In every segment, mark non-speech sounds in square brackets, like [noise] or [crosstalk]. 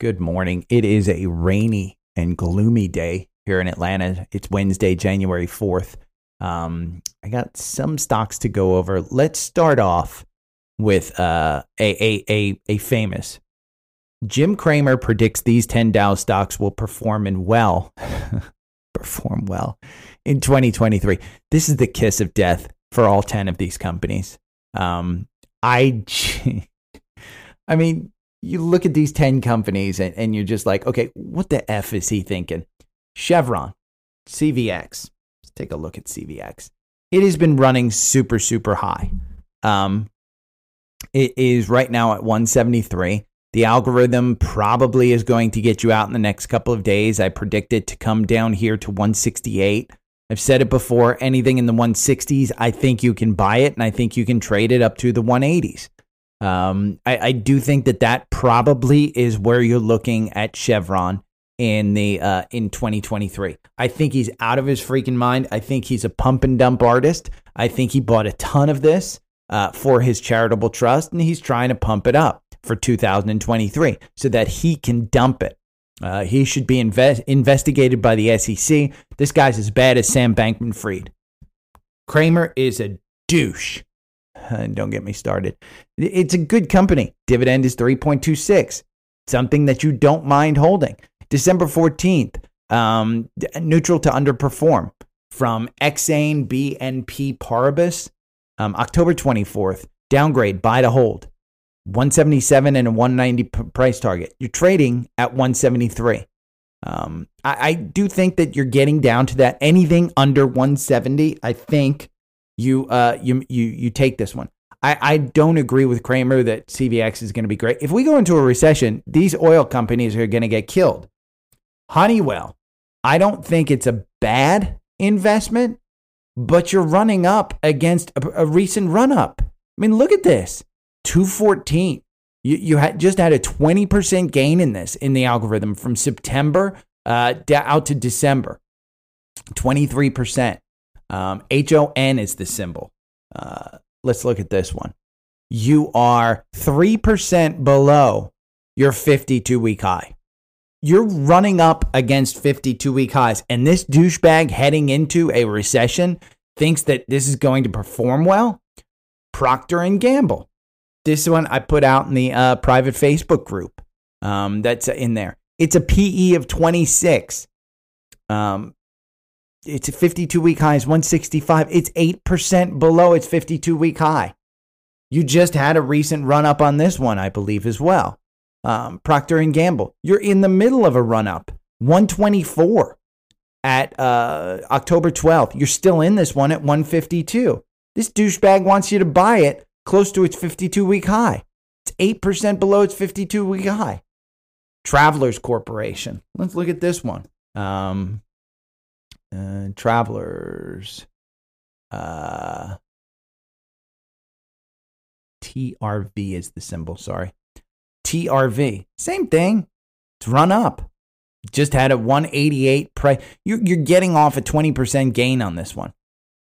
Good morning. It is a rainy and gloomy day here in Atlanta. It's Wednesday, January 4th. Um, I got some stocks to go over. Let's start off with uh, a, a, a, a famous. Jim Cramer predicts these 10 Dow stocks will perform in well, [laughs] perform well in 2023. This is the kiss of death for all 10 of these companies. Um, I, [laughs] I mean, you look at these 10 companies and, and you're just like, okay, what the F is he thinking? Chevron, CVX. Let's take a look at CVX. It has been running super, super high. Um, it is right now at 173. The algorithm probably is going to get you out in the next couple of days. I predict it to come down here to 168. I've said it before anything in the 160s, I think you can buy it and I think you can trade it up to the 180s. Um, I, I, do think that that probably is where you're looking at Chevron in the uh, in 2023. I think he's out of his freaking mind. I think he's a pump and dump artist. I think he bought a ton of this uh, for his charitable trust, and he's trying to pump it up for 2023 so that he can dump it. Uh, he should be invest- investigated by the SEC. This guy's as bad as Sam Bankman Fried. Cramer is a douche. [laughs] don't get me started. It's a good company. Dividend is 3.26, something that you don't mind holding. December 14th, um, neutral to underperform from Exane BNP Paribas. Um, October 24th, downgrade, buy to hold. 177 and a 190 price target. You're trading at 173. Um, I, I, do think that you're getting down to that. Anything under 170, I think you uh, you you you take this one. I, I don't agree with Cramer that CVX is going to be great. If we go into a recession, these oil companies are going to get killed. Honeywell, I don't think it's a bad investment, but you're running up against a, a recent run up. I mean, look at this 214. You, you had just had a 20% gain in this in the algorithm from September uh, out to December. 23%. Um, HON is the symbol. Uh, let's look at this one. You are 3% below your 52 week high. You're running up against 52 week highs, and this douchebag heading into a recession thinks that this is going to perform well. Procter and Gamble. This one I put out in the uh, private Facebook group. Um, that's in there. It's a PE of 26. Um, it's a 52 week high is 165. It's 8% below its 52 week high. You just had a recent run up on this one, I believe, as well. Um, Procter and Gamble, you're in the middle of a run up, 124 at uh, October 12th. You're still in this one at 152. This douchebag wants you to buy it close to its 52 week high. It's 8% below its 52 week high. Travelers Corporation. Let's look at this one. Um, uh, travelers. Uh, TRV is the symbol. Sorry. TRV. Same thing. It's run up. Just had a 188 price. You're, you're getting off a 20% gain on this one.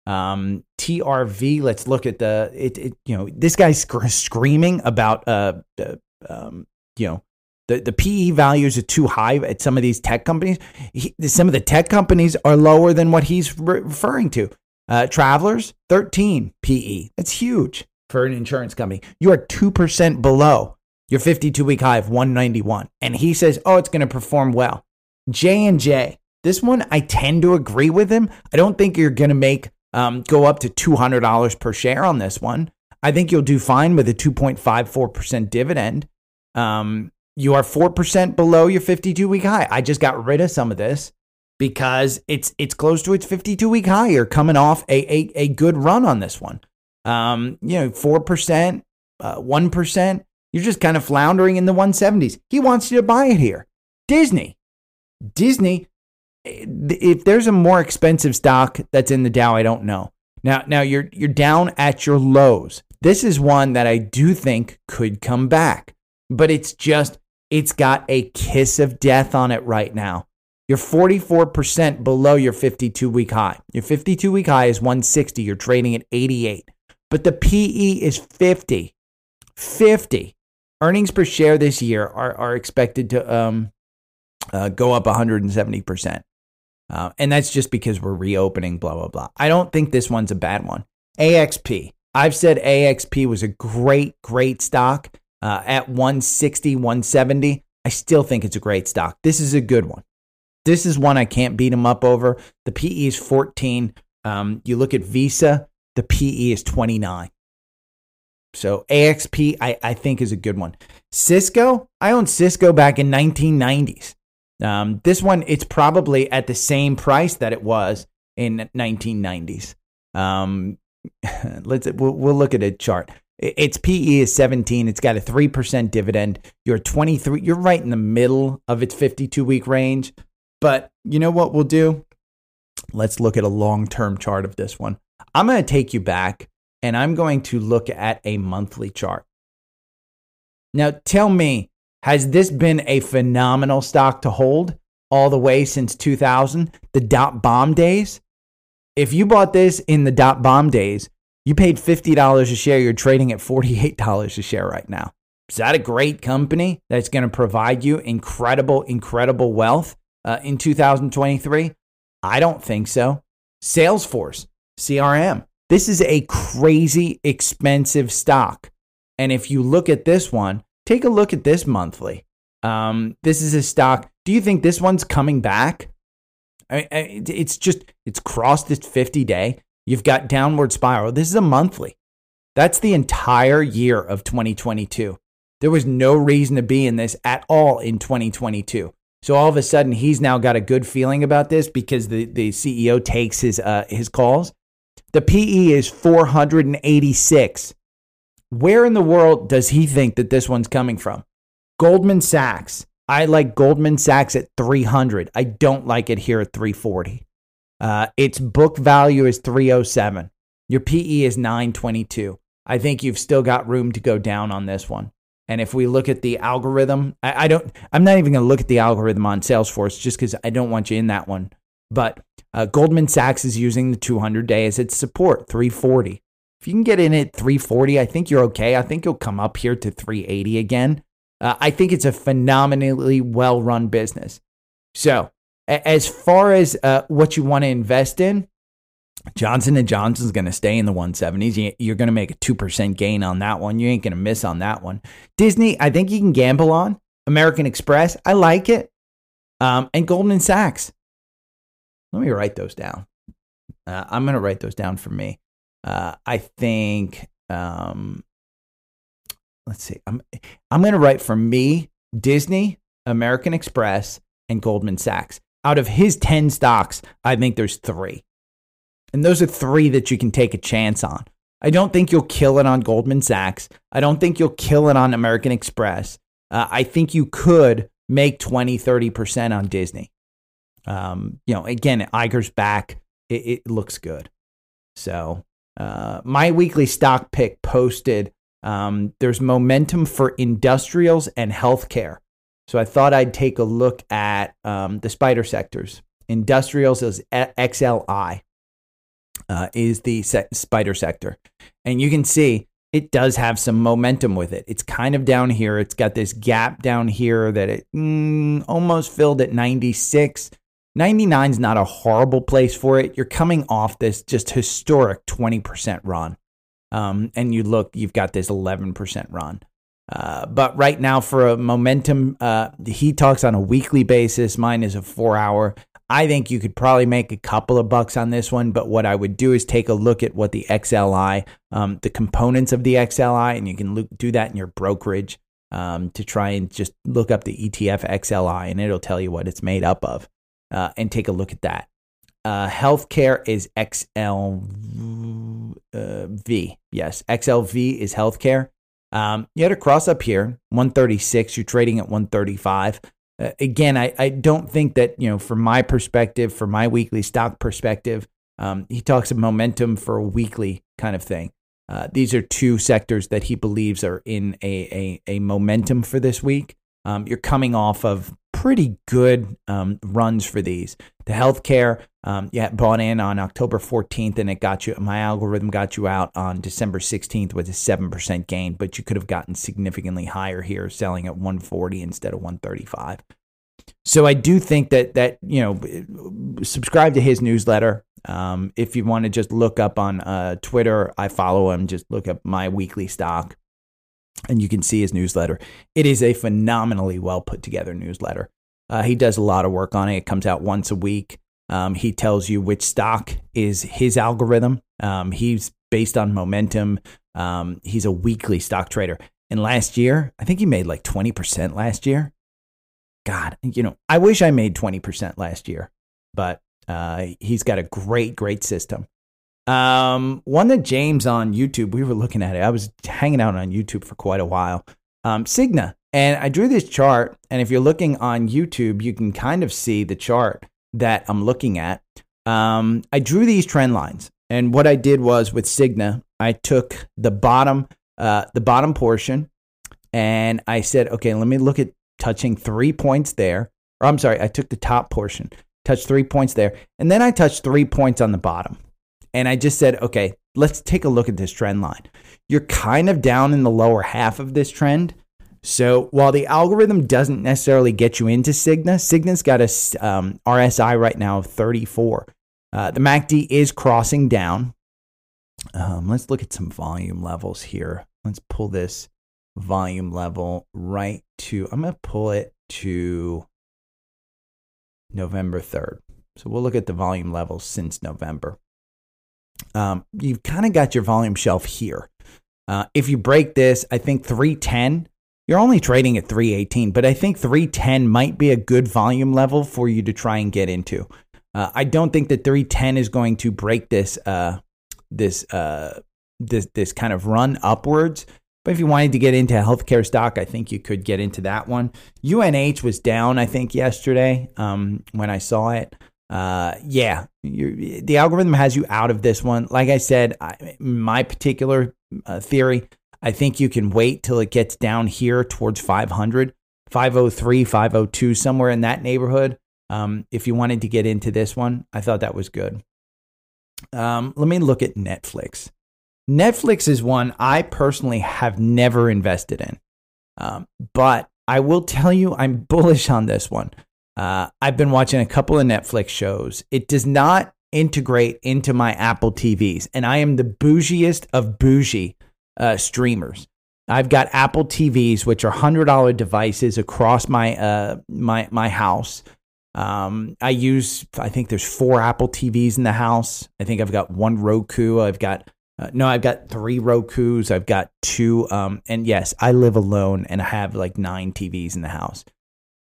Um, TRV. Let's look at the it. it you know, this guy's sc- screaming about uh, the, um, you know, the, the PE values are too high at some of these tech companies. He, some of the tech companies are lower than what he's re- referring to. Uh, Travelers, 13 PE. That's huge for an insurance company. You are 2% below your 52 week high of 191. And he says, oh, it's going to perform well. J&J, this one, I tend to agree with him. I don't think you're going to make um, go up to $200 per share on this one. I think you'll do fine with a 2.54% dividend. Um, you are 4% below your 52 week high. I just got rid of some of this because it's it's close to its 52 week high. You're coming off a, a, a good run on this one. Um, you know, 4%, uh, 1%, you're just kind of floundering in the 170s. He wants you to buy it here. Disney. Disney, eh, if there's a more expensive stock that's in the Dow, I don't know. Now, now you're you're down at your lows. This is one that I do think could come back, but it's just it's got a kiss of death on it right now. You're 44% below your 52 week high. Your 52 week high is 160. You're trading at 88. But the PE is 50. 50. Earnings per share this year are, are expected to um, uh, go up 170%. Uh, and that's just because we're reopening, blah, blah, blah. I don't think this one's a bad one. AXP. I've said AXP was a great, great stock uh, at 160, 170. I still think it's a great stock. This is a good one. This is one I can't beat them up over. The PE is 14. Um, you look at Visa, the PE is 29. So AXP, I, I think, is a good one. Cisco, I owned Cisco back in 1990s. Um, this one, it's probably at the same price that it was in 1990s. Um, [laughs] let's we'll, we'll look at a chart. Its PE is 17. It's got a 3% dividend. You're 23. You're right in the middle of its 52 week range. But you know what we'll do? Let's look at a long term chart of this one. I'm going to take you back and I'm going to look at a monthly chart. Now, tell me, has this been a phenomenal stock to hold all the way since 2000, the dot bomb days? If you bought this in the dot bomb days, you paid $50 a share, you're trading at $48 a share right now. Is that a great company that's going to provide you incredible, incredible wealth uh, in 2023? I don't think so. Salesforce, CRM. This is a crazy expensive stock. And if you look at this one, take a look at this monthly. Um, this is a stock. Do you think this one's coming back? I, I, it's just, it's crossed its 50 day. You've got downward spiral. This is a monthly. That's the entire year of 2022. There was no reason to be in this at all in 2022. So all of a sudden, he's now got a good feeling about this because the, the CEO takes his, uh, his calls. The PE is 486. Where in the world does he think that this one's coming from? Goldman Sachs. I like Goldman Sachs at 300. I don't like it here at 340. Uh, its book value is 307. Your PE is 922. I think you've still got room to go down on this one. And if we look at the algorithm, I, I don't, I'm not even going to look at the algorithm on Salesforce just because I don't want you in that one. But uh, Goldman Sachs is using the 200 day as its support, 340. If you can get in at 340, I think you're okay. I think you'll come up here to 380 again. Uh, I think it's a phenomenally well run business. So, as far as uh, what you want to invest in, Johnson and Johnson's going to stay in the 170s. You're going to make a 2% gain on that one. You ain't going to miss on that one. Disney, I think you can gamble on. American Express, I like it. Um, and Goldman Sachs. Let me write those down. Uh, I'm going to write those down for me. Uh, I think, um, let's see. I'm, I'm going to write for me Disney, American Express, and Goldman Sachs. Out of his 10 stocks, I think there's three. And those are three that you can take a chance on. I don't think you'll kill it on Goldman Sachs. I don't think you'll kill it on American Express. Uh, I think you could make 20, 30% on Disney. Um, you know, again, Iger's back. It, it looks good. So, uh, my weekly stock pick posted um, there's momentum for industrials and healthcare. So, I thought I'd take a look at um, the SPDR sectors. Industrials is XLI uh, is the se- SPDR sector. And you can see it does have some momentum with it. It's kind of down here. It's got this gap down here that it mm, almost filled at 96. 99 is not a horrible place for it. You're coming off this just historic 20% run. Um, and you look, you've got this 11% run. Uh, but right now, for a momentum, uh, he talks on a weekly basis. Mine is a four hour. I think you could probably make a couple of bucks on this one, but what I would do is take a look at what the XLI, um, the components of the XLI, and you can look, do that in your brokerage um, to try and just look up the ETF XLI, and it'll tell you what it's made up of, uh, and take a look at that. Uh, healthcare is XLV. Yes, XLV is healthcare. Um, you had a cross up here, 136. You're trading at 135. Uh, again, I, I don't think that, you know, from my perspective, from my weekly stock perspective, um, he talks of momentum for a weekly kind of thing. Uh, these are two sectors that he believes are in a, a, a momentum for this week. Um, you're coming off of pretty good um, runs for these. The healthcare, um, yeah, bought in on October 14th, and it got you. My algorithm got you out on December 16th with a seven percent gain, but you could have gotten significantly higher here, selling at 140 instead of 135. So I do think that that you know, subscribe to his newsletter. Um, if you want to just look up on uh, Twitter, I follow him. Just look up my weekly stock and you can see his newsletter. It is a phenomenally well put together newsletter. Uh, he does a lot of work on it. It comes out once a week. Um, he tells you which stock is his algorithm. Um, he's based on momentum. Um, he's a weekly stock trader. And last year, I think he made like 20% last year. God, you know, I wish I made 20% last year, but uh, he's got a great, great system. Um, one that James on YouTube, we were looking at it. I was hanging out on YouTube for quite a while. Um, Cigna. And I drew this chart. And if you're looking on YouTube, you can kind of see the chart that I'm looking at. Um, I drew these trend lines. And what I did was with Cigna, I took the bottom, uh, the bottom portion, and I said, okay, let me look at touching three points there. Or I'm sorry, I took the top portion, touched three points there, and then I touched three points on the bottom. And I just said, okay, let's take a look at this trend line. You're kind of down in the lower half of this trend. So while the algorithm doesn't necessarily get you into Cigna, Cigna's got a um, RSI right now of 34. Uh, the MACD is crossing down. Um, let's look at some volume levels here. Let's pull this volume level right to, I'm going to pull it to November 3rd. So we'll look at the volume levels since November um, you've kind of got your volume shelf here. Uh, if you break this, I think 310, you're only trading at 318, but I think 310 might be a good volume level for you to try and get into. Uh, I don't think that 310 is going to break this uh, this uh, this this kind of run upwards. But if you wanted to get into healthcare stock, I think you could get into that one. UNH was down, I think, yesterday um, when I saw it uh, yeah, the algorithm has you out of this one. Like I said, I, my particular uh, theory, I think you can wait till it gets down here towards 500, 503, 502, somewhere in that neighborhood. Um, if you wanted to get into this one, I thought that was good. Um, let me look at Netflix. Netflix is one I personally have never invested in, um, but I will tell you I'm bullish on this one. Uh, I've been watching a couple of Netflix shows. It does not integrate into my Apple TVs, and I am the bougiest of bougie uh, streamers. I've got Apple TVs, which are hundred dollar devices across my uh, my my house. Um, I use, I think there's four Apple TVs in the house. I think I've got one Roku. I've got uh, no, I've got three Roku's. I've got two. Um, and yes, I live alone and I have like nine TVs in the house.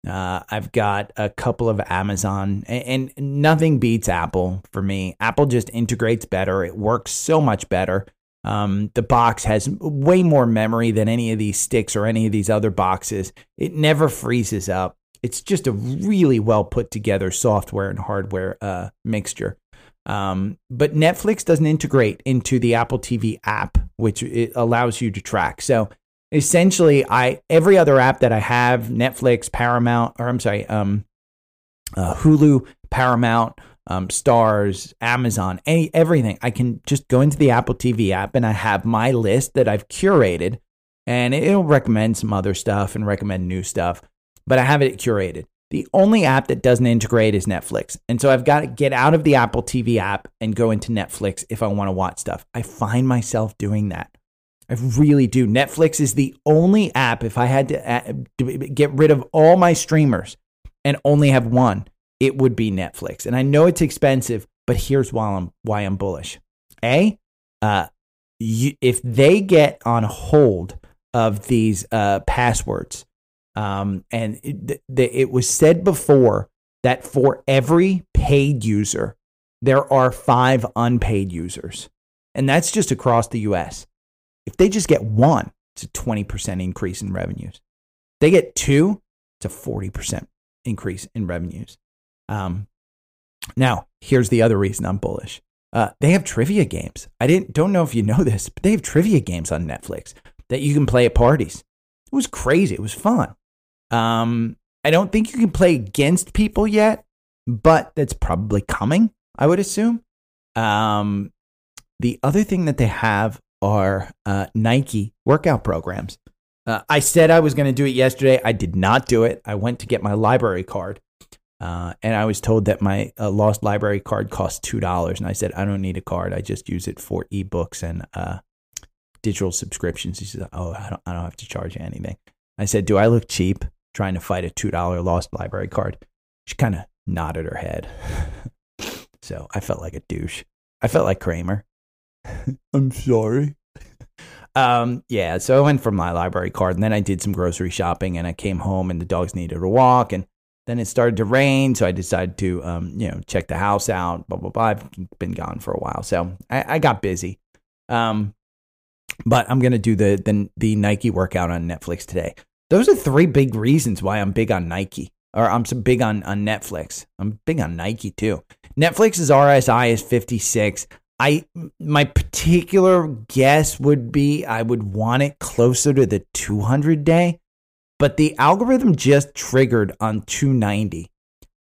Uh, I've got a couple of Amazon, and, and, nothing beats Apple for me. Apple just integrates better. It works so much better. Um, the box has way more memory than any of these sticks or any of these other boxes. It never freezes up. It's just a really well put together software and hardware uh, mixture. Um, but Netflix doesn't integrate into the Apple TV app, which it allows you to track. So essentially I every other app that I have, Netflix, Paramount, or I'm sorry, um, uh, Hulu, Paramount, um, Starz, Amazon, any everything. I can just go into the Apple TV app and I have my list that I've curated, and it'll recommend some other stuff and recommend new stuff. But I have it curated. The only app that doesn't integrate is Netflix. And so I've got to get out of the Apple TV app and go into Netflix if I want to watch stuff. I find myself doing that. I really do. Netflix is the only app, if I had to uh, get rid of all my streamers and only have one, it would be Netflix. And I know it's expensive, but here's why I'm, why I'm bullish. A, uh, you, if they get on hold of these uh, passwords, um, and it, it was said before that for every paid user, there are five unpaid users. And that's just across the US. If they just get one, it's a 20% increase in revenues. They get two, a 40% increase in revenues. Um, now, here's the other reason I'm bullish. Uh, they have trivia games. I didn't don't know if you know this, but they have trivia games on Netflix that you can play at parties. It was crazy. It was fun. Um, I don't think you can play against people yet, but that's probably coming. I would assume. Um, the other thing that they have are uh, Nike workout programs. Uh, I said I was going to do it yesterday. I did not do it. I went to get my library card, uh, and I was told that my uh, lost library card cost two dollars. And I said I don't need a card. I just use it for ebooks and uh, digital subscriptions. He said, "Oh, I don't, I don't have to charge you anything." I said, "Do I look cheap trying to fight a two dollar lost library card?" She kind of nodded her head. [laughs] so I felt like a douche. I felt like Cramer. [laughs] I'm sorry. Um, yeah, so I went for my library card and then I did some grocery shopping and I came home and the dogs needed a walk and then it started to rain, so I decided to um, you know, check the house out, blah blah blah. I've been gone for a while. So I, I got busy. Um, but I'm gonna do the, the the Nike workout on Netflix today. Those are three big reasons why I'm big on Nike. Or I'm so big on, on Netflix. I'm big on Nike too. Netflix's RSI is 56. I my particular guess would be I would want it closer to the 200 day, but the algorithm just triggered on 290.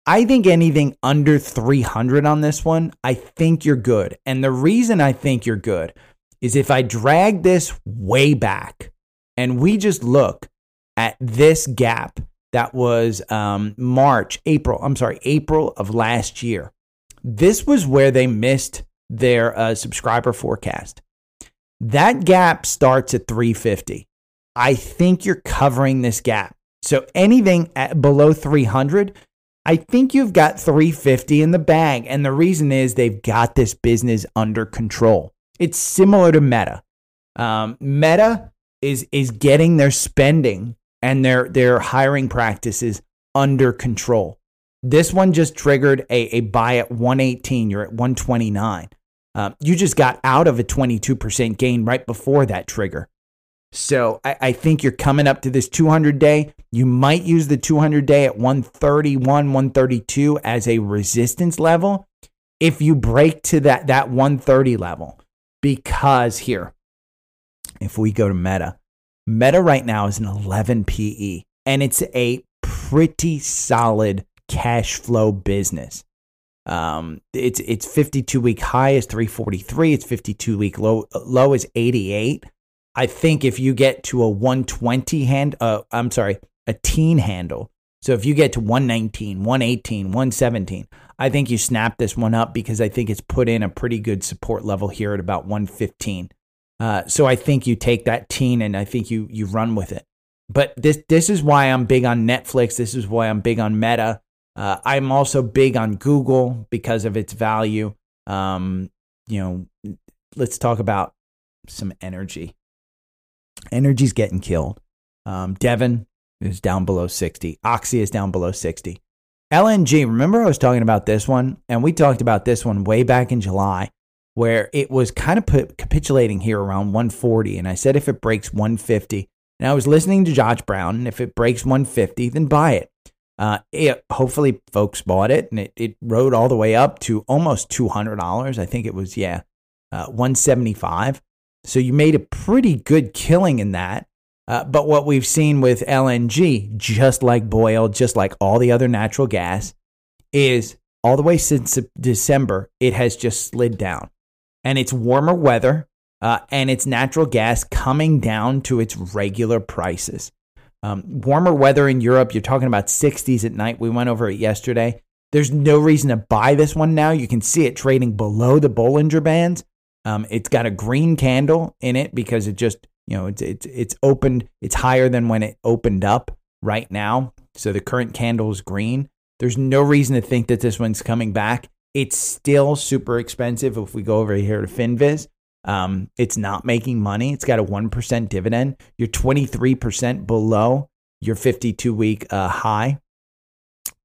I think anything under 300 on this one, I think you're good. And the reason I think you're good is if I drag this way back and we just look at this gap that was um, March, April, I'm sorry, April of last year. This was where they missed their uh, subscriber forecast. That gap starts at 350. I think you're covering this gap. So anything at below 300, I think you've got 350 in the bag. And the reason is they've got this business under control. It's similar to Meta. Um, Meta is is getting their spending and their their hiring practices under control. This one just triggered a, a buy at 118. You're at 129. Um, you just got out of a 22% gain right before that trigger. So I, I, think you're coming up to this 200 day. You might use the 200 day at 131, 132 as a resistance level if you break to that, that 130 level. Because here, if we go to Meta, Meta right now is an 11 PE, and it's a pretty solid cash flow business. Um, it's it's 52 week high is 343. It's 52 week low low is 88. I think if you get to a 120 hand, uh, I'm sorry, a teen handle. So if you get to 119, 118, 117, I think you snap this one up because I think it's put in a pretty good support level here at about 115. Uh, so I think you take that teen and I think you you run with it. But this this is why I'm big on Netflix. This is why I'm big on Meta. Uh, I'm also big on Google because of its value. Um, you know, let's talk about some energy. Energy's getting killed. Um, Devon is down below 60. Oxy is down below 60. LNG, remember I was talking about this one? And we talked about this one way back in July, where it was kind of put, capitulating here around 140. And I said if it breaks 150, and I was listening to Josh Brown, and if it breaks 150, then buy it. Uh, it, hopefully, folks bought it, and it, it rode all the way up to almost two hundred dollars. I think it was yeah, uh, one seventy five. So you made a pretty good killing in that. Uh, but what we've seen with LNG, just like BOIL, just like all the other natural gas, is all the way since December, it has just slid down. And it's warmer weather uh, and it's natural gas coming down to its regular prices. Um, warmer weather in Europe, you're talking about 60s at night. We went over it yesterday. There's no reason to buy this one now. You can see it trading below the Bollinger Bands. Um, it's got a green candle in it because it just, you know, it's, it's, it's opened, it's higher than when it opened up right now. So the current candle is green. There's no reason to think that this one's coming back. It's still super expensive if we go over here to Finviz. Um, it's not making money. It's got a 1% dividend. You're 23% below your 52 week uh, high.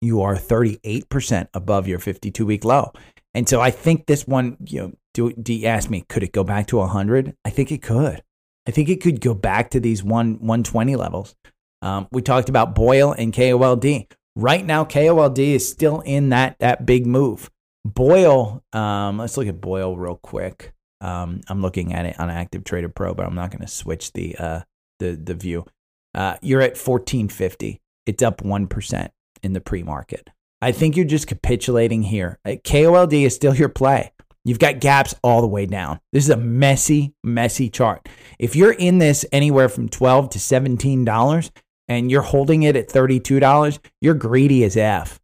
You are 38% above your 52 week low. And so I think this one, you know, do, do you ask me, could it go back to 100? I think it could. I think it could go back to these one 120 levels. Um, we talked about BOIL and KOLD. Right now, KOLD is still in that that big move. BOIL, um, let's look at BOIL real quick. Um, I'm looking at it on Active Trader Pro, but I'm not going to switch the uh, the the view. Uh, you're at 1450. It's up one percent in the pre market. I think you're just capitulating here. Uh, KOLD is still your play. You've got gaps all the way down. This is a messy, messy chart. If you're in this anywhere from 12 to $17 and you're holding it at $32, you're greedy as F.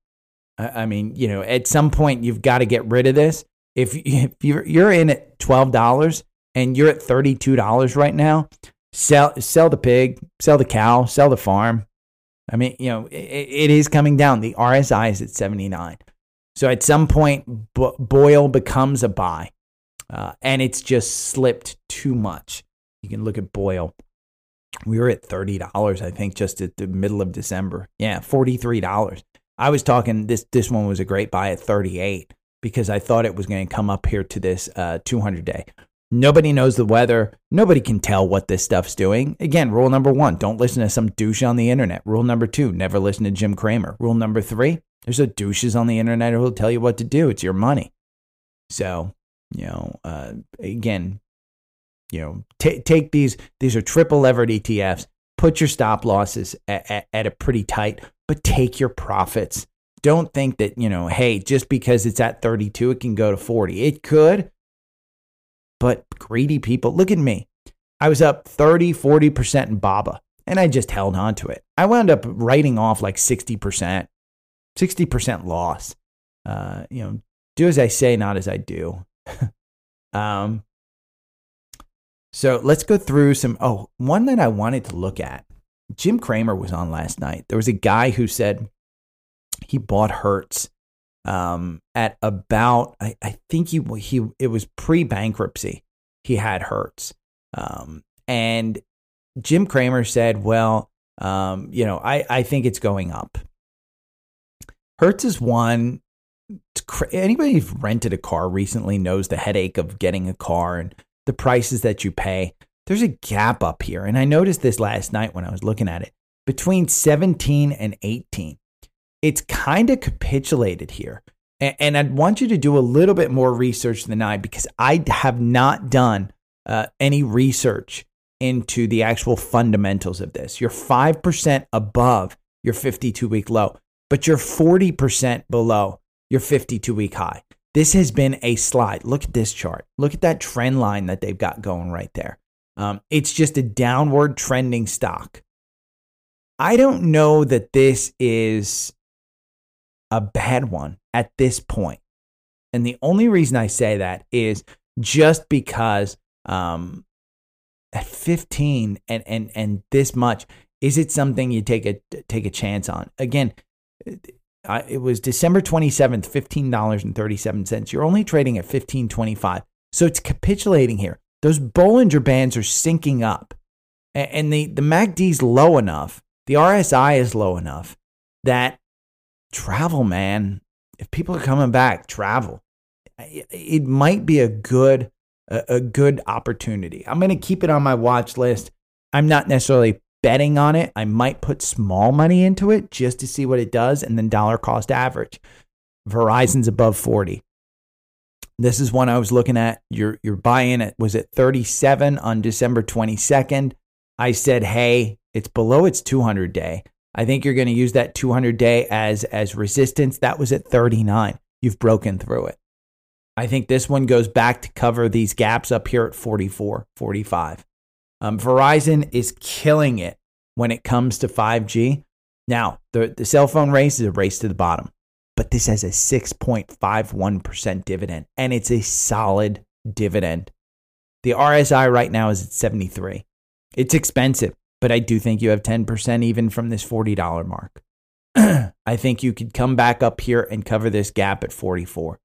I mean, you know, at some point you've got to get rid of this. [laughs] If, you're, you're in at $12 and you're at $32 right now, sell, sell the pig, sell the cow, sell the farm. I mean, you know, it, it is coming down. The RSI is at 79. So at some point, BOIL becomes a buy, uh, and it's just slipped too much. You can look at BOIL. We were at thirty dollars, I think, just at the middle of December. Yeah, forty three dollars. I was talking this. This one was a great buy at thirty eight because I thought it was going to come up here to this uh, two hundred day. Nobody knows the weather. Nobody can tell what this stuff's doing. Again, rule number one: don't listen to some douche on the internet. Rule number two: never listen to Jim Cramer. Rule number three: there's a douches on the internet who'll tell you what to do. It's your money. So, you know, uh, again, you know, t- take these. These are triple levered ETFs. Put your stop losses at, at, at a pretty tight, but take your profits. Don't think that, you know, hey, just because it's at 32, it can go to 40. It could, but greedy people, look at me. I was up 30, 40% in BABA, and I just held on to it. I wound up writing off like 60%. 60% loss. Uh, you know, do as I say, not as I do. [laughs] um, so let's go through some. Oh, one that I wanted to look at. Jim Cramer was on last night. There was a guy who said he bought Hertz um, at about, I, I think he, he it was pre bankruptcy. He had Hertz. Um, and Jim Cramer said, well, um, you know, I, I think it's going up. Hertz is one. Anybody who's rented a car recently knows the headache of getting a car and the prices that you pay. There's a gap up here. And I noticed this last night when I was looking at it between 17 and 18. It's kind of capitulated here. And I'd want you to do a little bit more research than I because I have not done uh, any research into the actual fundamentals of this. You're 5% above your 52 week low but you're 40% below your 52 week high. This has been a slide. Look at this chart. Look at that trend line that they've got going right there. Um, it's just a downward trending stock. I don't know that this is a bad one at this point. And the only reason I say that is just because um, at 15 and, and, and this much, is it something you take a take a chance on? Again, it was December 27th, $15.37. You're only trading at 15.25. So it's capitulating here. Those Bollinger Bands are syncing up. And the, the MACD is low enough, the RSI is low enough that travel, man, if people are coming back, travel. It might be a good a, good opportunity. I'm going to keep it on my watch list. I'm not necessarily betting on it. I might put small money into it just to see what it does and then dollar cost average. Verizon's above 40. This is one I was looking at. Your your buy-in it was at 37 on December 22nd. I said, "Hey, it's below its 200 day. I think you're going to use that 200 day as as resistance. That was at 39. You've broken through it. I think this one goes back to cover these gaps up here at 44, 45. Um, Verizon is killing it when it comes to 5G. Now, the, the cell phone race is a race to the bottom, but this has a 6.51% dividend, and it's a solid dividend. The RSI right now is at 73. It's expensive, but I do think you have 10% even from this $40 mark. [clears throat] I think you could come back up here and cover this gap at 44.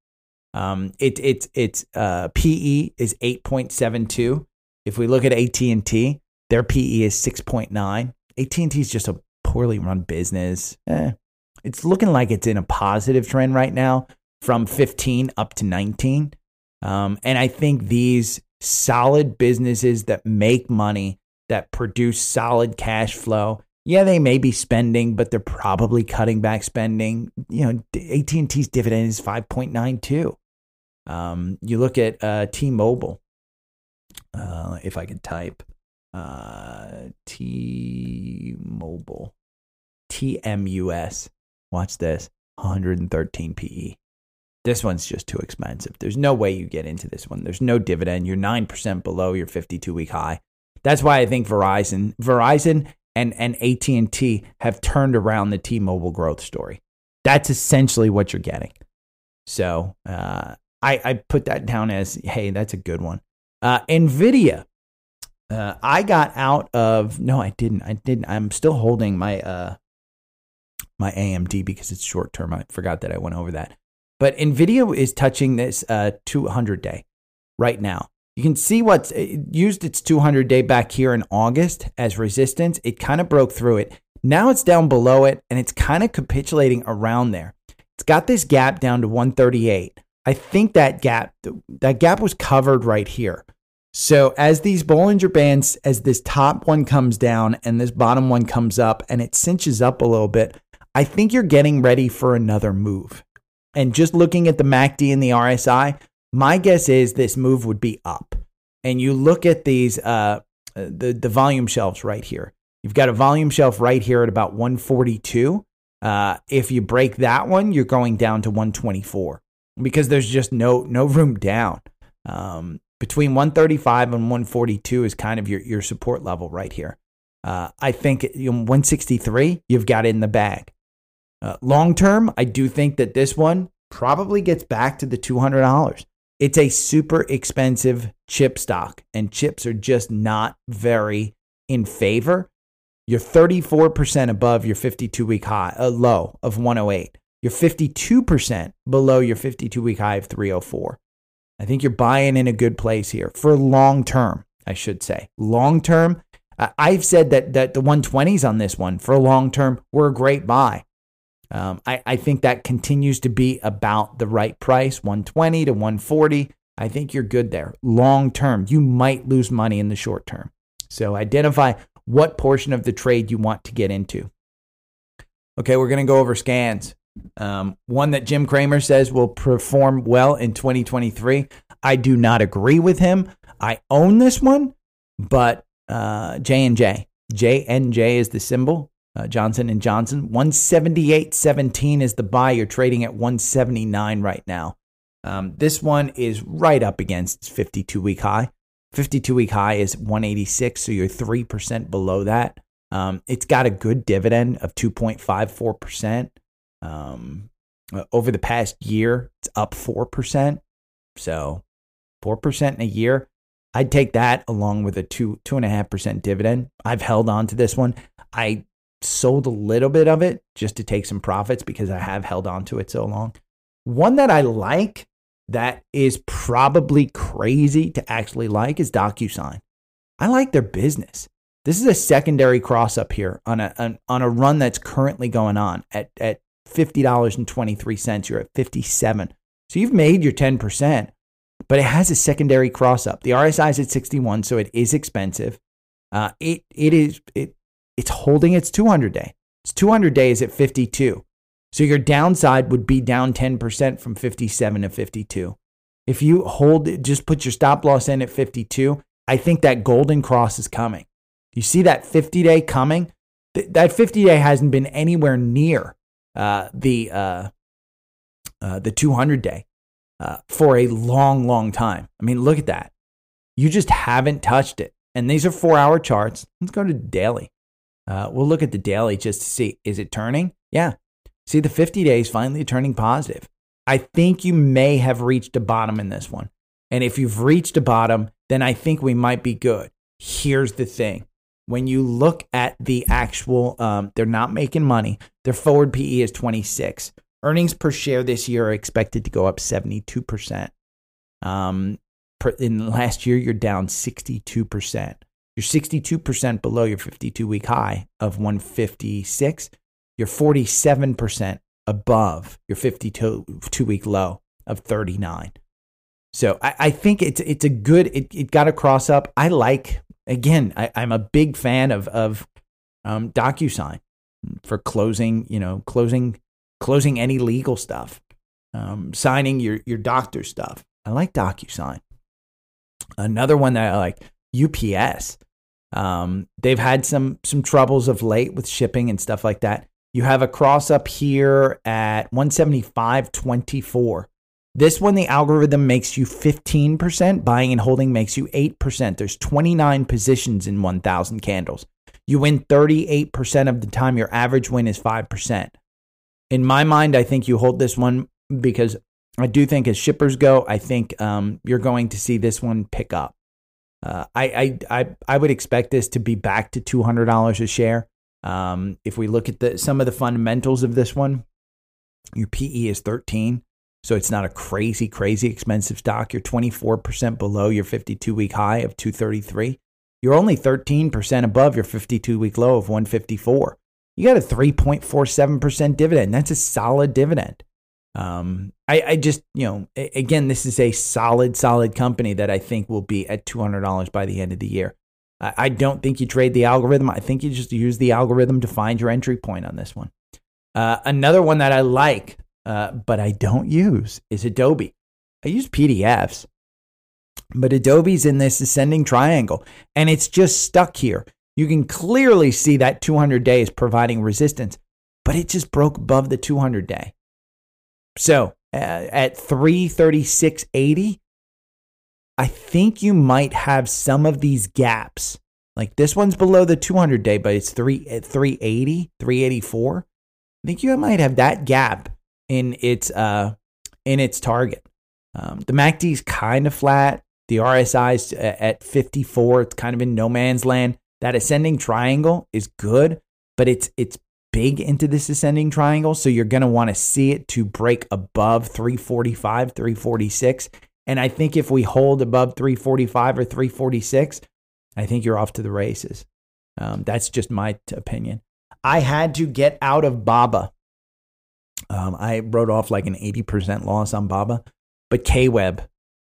Um, it, it, it's uh, PE is 8.72. If we look at AT&T, their PE is 6.9. AT&T is just a poorly run business. Eh, it's looking like it's in a positive trend right now from 15 up to 19. Um, and I think these solid businesses that make money, that produce solid cash flow. Yeah, they may be spending, but they're probably cutting back spending. You know, AT&T's dividend is 5.92. Um, you look at uh, T-Mobile. Uh, if I could type uh, T-Mobile, TMUS. Watch this, 113 PE. This one's just too expensive. There's no way you get into this one. There's no dividend. You're 9% below your 52 week high. That's why I think Verizon, Verizon and, and AT&T have turned around the T-Mobile growth story. That's essentially what you're getting. So uh, I, I put that down as, hey, that's a good one. Uh, NVIDIA. Uh, I got out of, no, I didn't. I didn't. I'm still holding my, uh, my AMD because it's short term. I forgot that I went over that. But NVIDIA is touching this uh, 200 day right now. You can see what's it used its 200 day back here in August as resistance. It kind of broke through it. Now it's down below it and it's kind of capitulating around there. It's got this gap down to 138. I think that gap that gap was covered right here. So as these Bollinger Bands, as this top one comes down and this bottom one comes up and it cinches up a little bit, I think you're getting ready for another move. And just looking at the MACD and the RSI, my guess is this move would be up. And you look at these, uh, the, the volume shelves right here. You've got a volume shelf right here at about 142. Uh, if you break that one, you're going down to 124 because there's just no no room down. Um, between 135 and 142 is kind of your, your support level right here. Uh, I think 163, you've got in the bag. Uh, long term, I do think that this one probably gets back to the $200. It's a super expensive chip stock, and chips are just not very in favor. You're 34% above your 52 week high, a uh, low of 108. You're 52% below your 52 week high of 304. I think you're buying in a good place here for long term, I should say. Long term, I've said that, that the 120s on this one for long term were a great buy. Um, I, I think that continues to be about the right price 120 to 140. I think you're good there. Long term, you might lose money in the short term. So identify what portion of the trade you want to get into. Okay, we're going to go over scans. Um, one that Jim Cramer says will perform well in 2023. I do not agree with him. I own this one, but uh, J and J, J and J is the symbol uh, Johnson and Johnson. 178.17 is the buy. You're trading at 179 right now. Um, this one is right up against 52 week high. 52 week high is 186, so you're 3% below that. Um, it's got a good dividend of 2.54%. Um, uh, over the past year, it's up 4%. So 4% in a year. I'd take that along with a two two and a half percent dividend. I've held on to this one. I sold a little bit of it just to take some profits because I have held on to it so long. One that I like that is probably crazy to actually like is DocuSign. I like their business. This is a secondary cross up here on a on, on a run that's currently going on at at fifty dollars and twenty three cents. You're at fifty seven, so you've made your ten percent, but it has a secondary cross up. The RSI is at sixty one, so it is expensive. Uh, it it is it it's holding its 200 day. Its 200 days at 52. So your downside would be down 10% from 57 to 52. If you hold it, just put your stop loss in at 52, I think that golden cross is coming. You see that 50 day coming? Th- that 50 day hasn't been anywhere near uh, the uh, uh, the 200 day uh, for a long, long time. I mean, look at that. You just haven't touched it. And these are four hour charts. Let's go to daily. Uh, we'll look at the daily just to see is it turning? Yeah. See, the 50 days finally turning positive. I think you may have reached a bottom in this one. And if you've reached a bottom, then I think we might be good. Here's the thing when you look at the actual, um, they're not making money. Their forward PE is 26. Earnings per share this year are expected to go up 72%. Um, in last year, you're down 62%. You're 62% below your 52 week high of 156. You're 47% above your 52 week low of 39. So I, I think it's it's a good it, it got a cross up. I like again, I, I'm a big fan of of um DocuSign for closing, you know, closing closing any legal stuff. Um, signing your your doctor stuff. I like DocuSign. Another one that I like, UPS. Um, they've had some some troubles of late with shipping and stuff like that. You have a cross up here at 175.24. This one, the algorithm makes you 15%. Buying and holding makes you 8%. There's 29 positions in 1,000 candles. You win 38% of the time. Your average win is 5%. In my mind, I think you hold this one because I do think as shippers go, I think um, you're going to see this one pick up. Uh, I, I, I, I would expect this to be back to $200 a share. Um, if we look at the, some of the fundamentals of this one, your PE is 13. So it's not a crazy, crazy expensive stock. You're 24% below your 52 week high of 233. You're only 13% above your 52 week low of 154. You got a 3.47% dividend. That's a solid dividend. Um, I, I just, you know, again, this is a solid, solid company that I think will be at $200 by the end of the year. I, I don't think you trade the algorithm. I think you just use the algorithm to find your entry point on this one. Uh, another one that I like uh, but I don't use is Adobe. I use PDFs, but Adobe's in this ascending triangle and it's just stuck here. You can clearly see that 200 days providing resistance, but it just broke above the 200 day. So uh, at 336.80, I think you might have some of these gaps. Like this one's below the 200 day, but it's 3 at 380, 384. I think you might have that gap in its uh in its target. Um, the MACD is kind of flat. The RSI is at 54. It's kind of in no man's land. That ascending triangle is good, but it's it's big into this ascending triangle, so you're going to want to see it to break above 345, 346. And I think if we hold above 345 or 346, I think you're off to the races. Um, that's just my t- opinion. I had to get out of BABA um, I wrote off like an 80% loss on Baba. But K Web,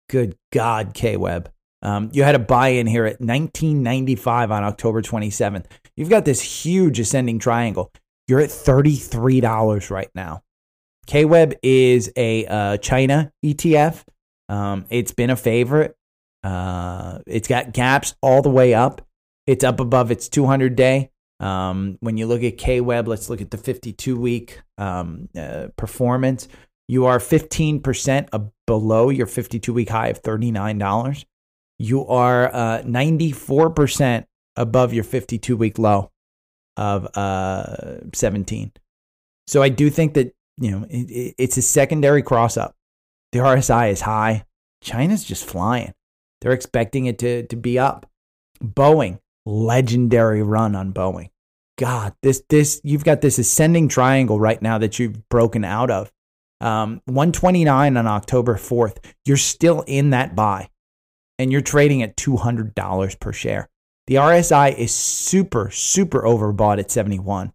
good God, K Web. Um, you had a buy in here at 1995 on October 27th. You've got this huge ascending triangle. You're at $33 right now. KWeb is a uh, China ETF. Um, it's been a favorite. Uh, it's got gaps all the way up. It's up above its 200 day. Um, when you look at KWeb, let's look at the 52 week um, uh, performance. You are 15% below your 52 week high of $39. You are uh, 94% above your 52 week low of uh, 17. So I do think that, you know, it, it, it's a secondary cross up. The RSI is high. China's just flying. They're expecting it to, to be up. Boeing, legendary run on Boeing. God, this this you've got this ascending triangle right now that you've broken out of. Um, 129 on October 4th. You're still in that buy, and you're trading at $200 per share. The RSI is super super overbought at 71.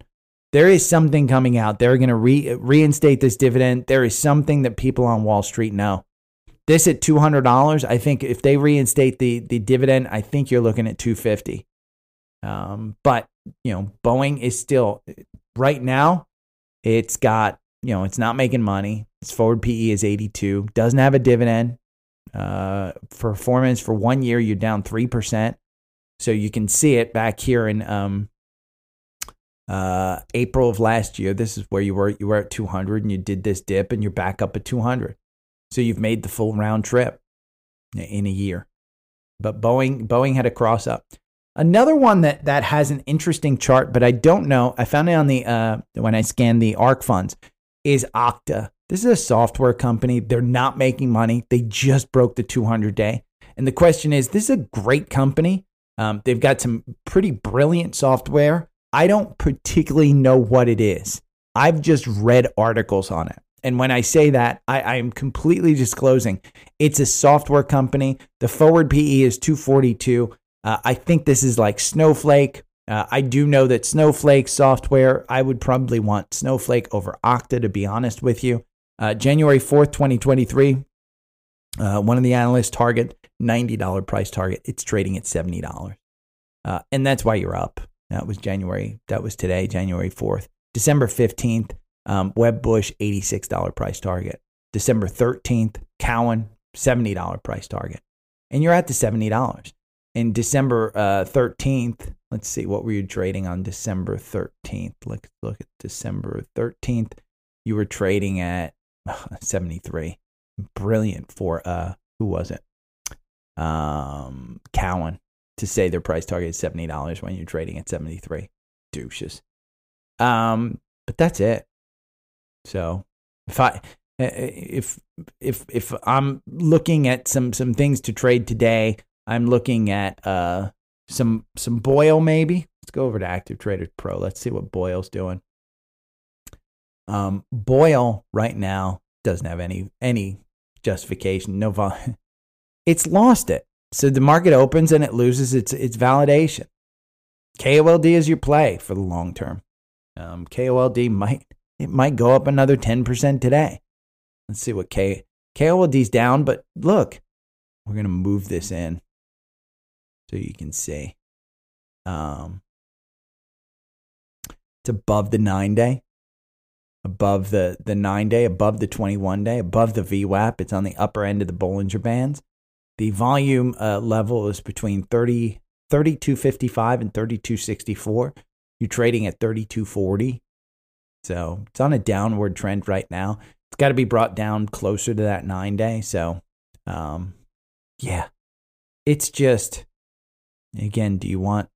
There is something coming out. They're going to re- reinstate this dividend. There is something that people on Wall Street know. This at $200, I think if they reinstate the the dividend, I think you're looking at 250. Um, but you know, Boeing is still right now. It's got you know, it's not making money. Its forward PE is 82. Doesn't have a dividend. Uh, performance for one year, you're down three percent. So you can see it back here in um, uh, April of last year. This is where you were. You were at 200, and you did this dip, and you're back up at 200. So you've made the full round trip in a year. But Boeing, Boeing had a cross up. Another one that that has an interesting chart, but I don't know. I found it on the uh, when I scanned the ARK funds is Okta. This is a software company. They're not making money. They just broke the 200 day. And the question is, this is a great company. Um, they've got some pretty brilliant software. I don't particularly know what it is. I've just read articles on it. And when I say that, I, am completely disclosing it's a software company. The forward PE is 242. Uh, I think this is like Snowflake. Uh, I do know that Snowflake software, I would probably want Snowflake over Okta, to be honest with you. Uh, January 4th, 2023, Uh, one of the analysts target $90 price target. It's trading at $70. Uh, and that's why you're up. That was January. That was today, January 4th. December 15th, um, Wedbush, $86 price target. December 13th, Cowen, $70 price target. And you're at the $70. In December uh, 13th, let's see, what were you trading on December 13th? Let's look at December 13th. You were trading at [laughs] 73. Brilliant for, uh, who was it? Um, Cowen to say their price target is $70 when you're trading at 73. Douches. Um, but that's it. So if I if if if I'm looking at some some things to trade today, I'm looking at uh some some BOIL maybe. Let's go over to Active Trader Pro. Let's see what BOIL's doing. Um, BOIL right now doesn't have any any justification. No vol- [laughs] It's lost it. So the market opens and it loses its its validation. KOLD is your play for the long term. Um, KOLD might it might go up another ten percent today. Let's see what K KOLD's down, but look, we're gonna move this in so you can see. Um, it's above the nine day, above the the nine day, above the twenty one day, above the VWAP. It's on the upper end of the Bollinger Bands. The volume uh, level is between 30, 3255 and 3264. You're trading at 3240. So it's on a downward trend right now. It's got to be brought down closer to that nine day. So, um, yeah, it's just, again, do you want,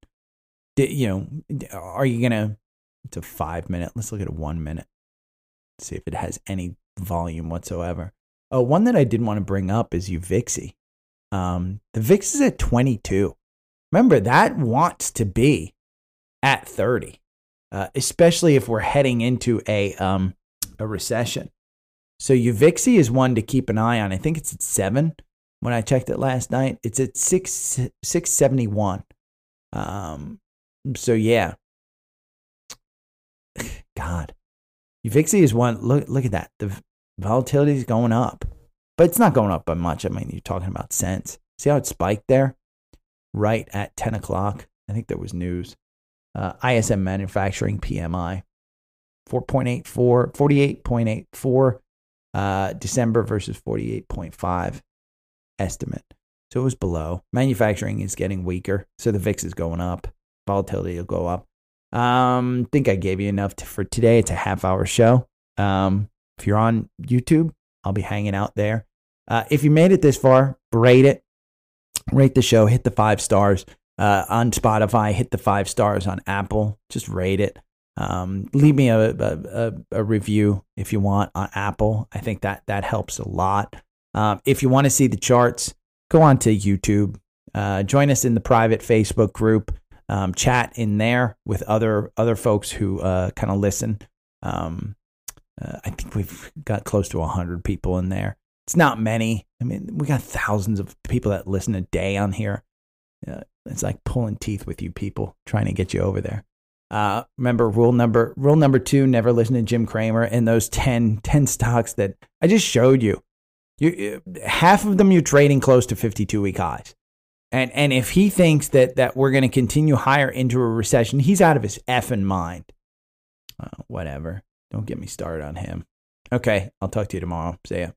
you know, are you going to, it's a five minute. Let's look at a one minute. See if it has any volume whatsoever. Oh, one that I did want to bring up is UVXY. Um, the VIX is at 22. Remember, that wants to be at 30, uh, especially if we're heading into a, um, a recession. So UVXY is one to keep an eye on. I think it's at seven when I checked it last night. It's at six six seventy one. Um, so yeah, [sighs] God, UVXY is one. Look look at that. The volatility is going up but it's not going up by much. I mean, you're talking about cents. See how it spiked there? Right at 10 o'clock. I think there was news. Uh, ISM manufacturing PMI 4.84, 48.84 uh, December versus 48.5 estimate. So it was below. Manufacturing is getting weaker. So the VIX is going up. Volatility will go up. Um, think I gave you enough to, for today. It's a half hour show. Um, if you're on YouTube, I'll be hanging out there. Uh, if you made it this far, rate it. Rate the show. Hit the five stars uh, on Spotify. Hit the five stars on Apple. Just rate it. Um, leave me a, a, a, review if you want on Apple. I think that that helps a lot. Um, if you want to see the charts, go on to YouTube. Uh, join us in the private Facebook group. Um, chat in there with other other folks who uh, kind of listen. Um, uh, I think we've got close to 100 people in there. It's not many. I mean, we got thousands of people that listen a day on here. Uh, it's like pulling teeth with you people trying to get you over there. Uh, remember rule number rule number two: never listen to Jim Cramer and those 10, 10 stocks that I just showed you. You half of them you're trading close to fifty two week highs, and and if he thinks that that we're going to continue higher into a recession, he's out of his effing mind. Uh, whatever. Don't get me started on him. Okay, I'll talk to you tomorrow. See ya.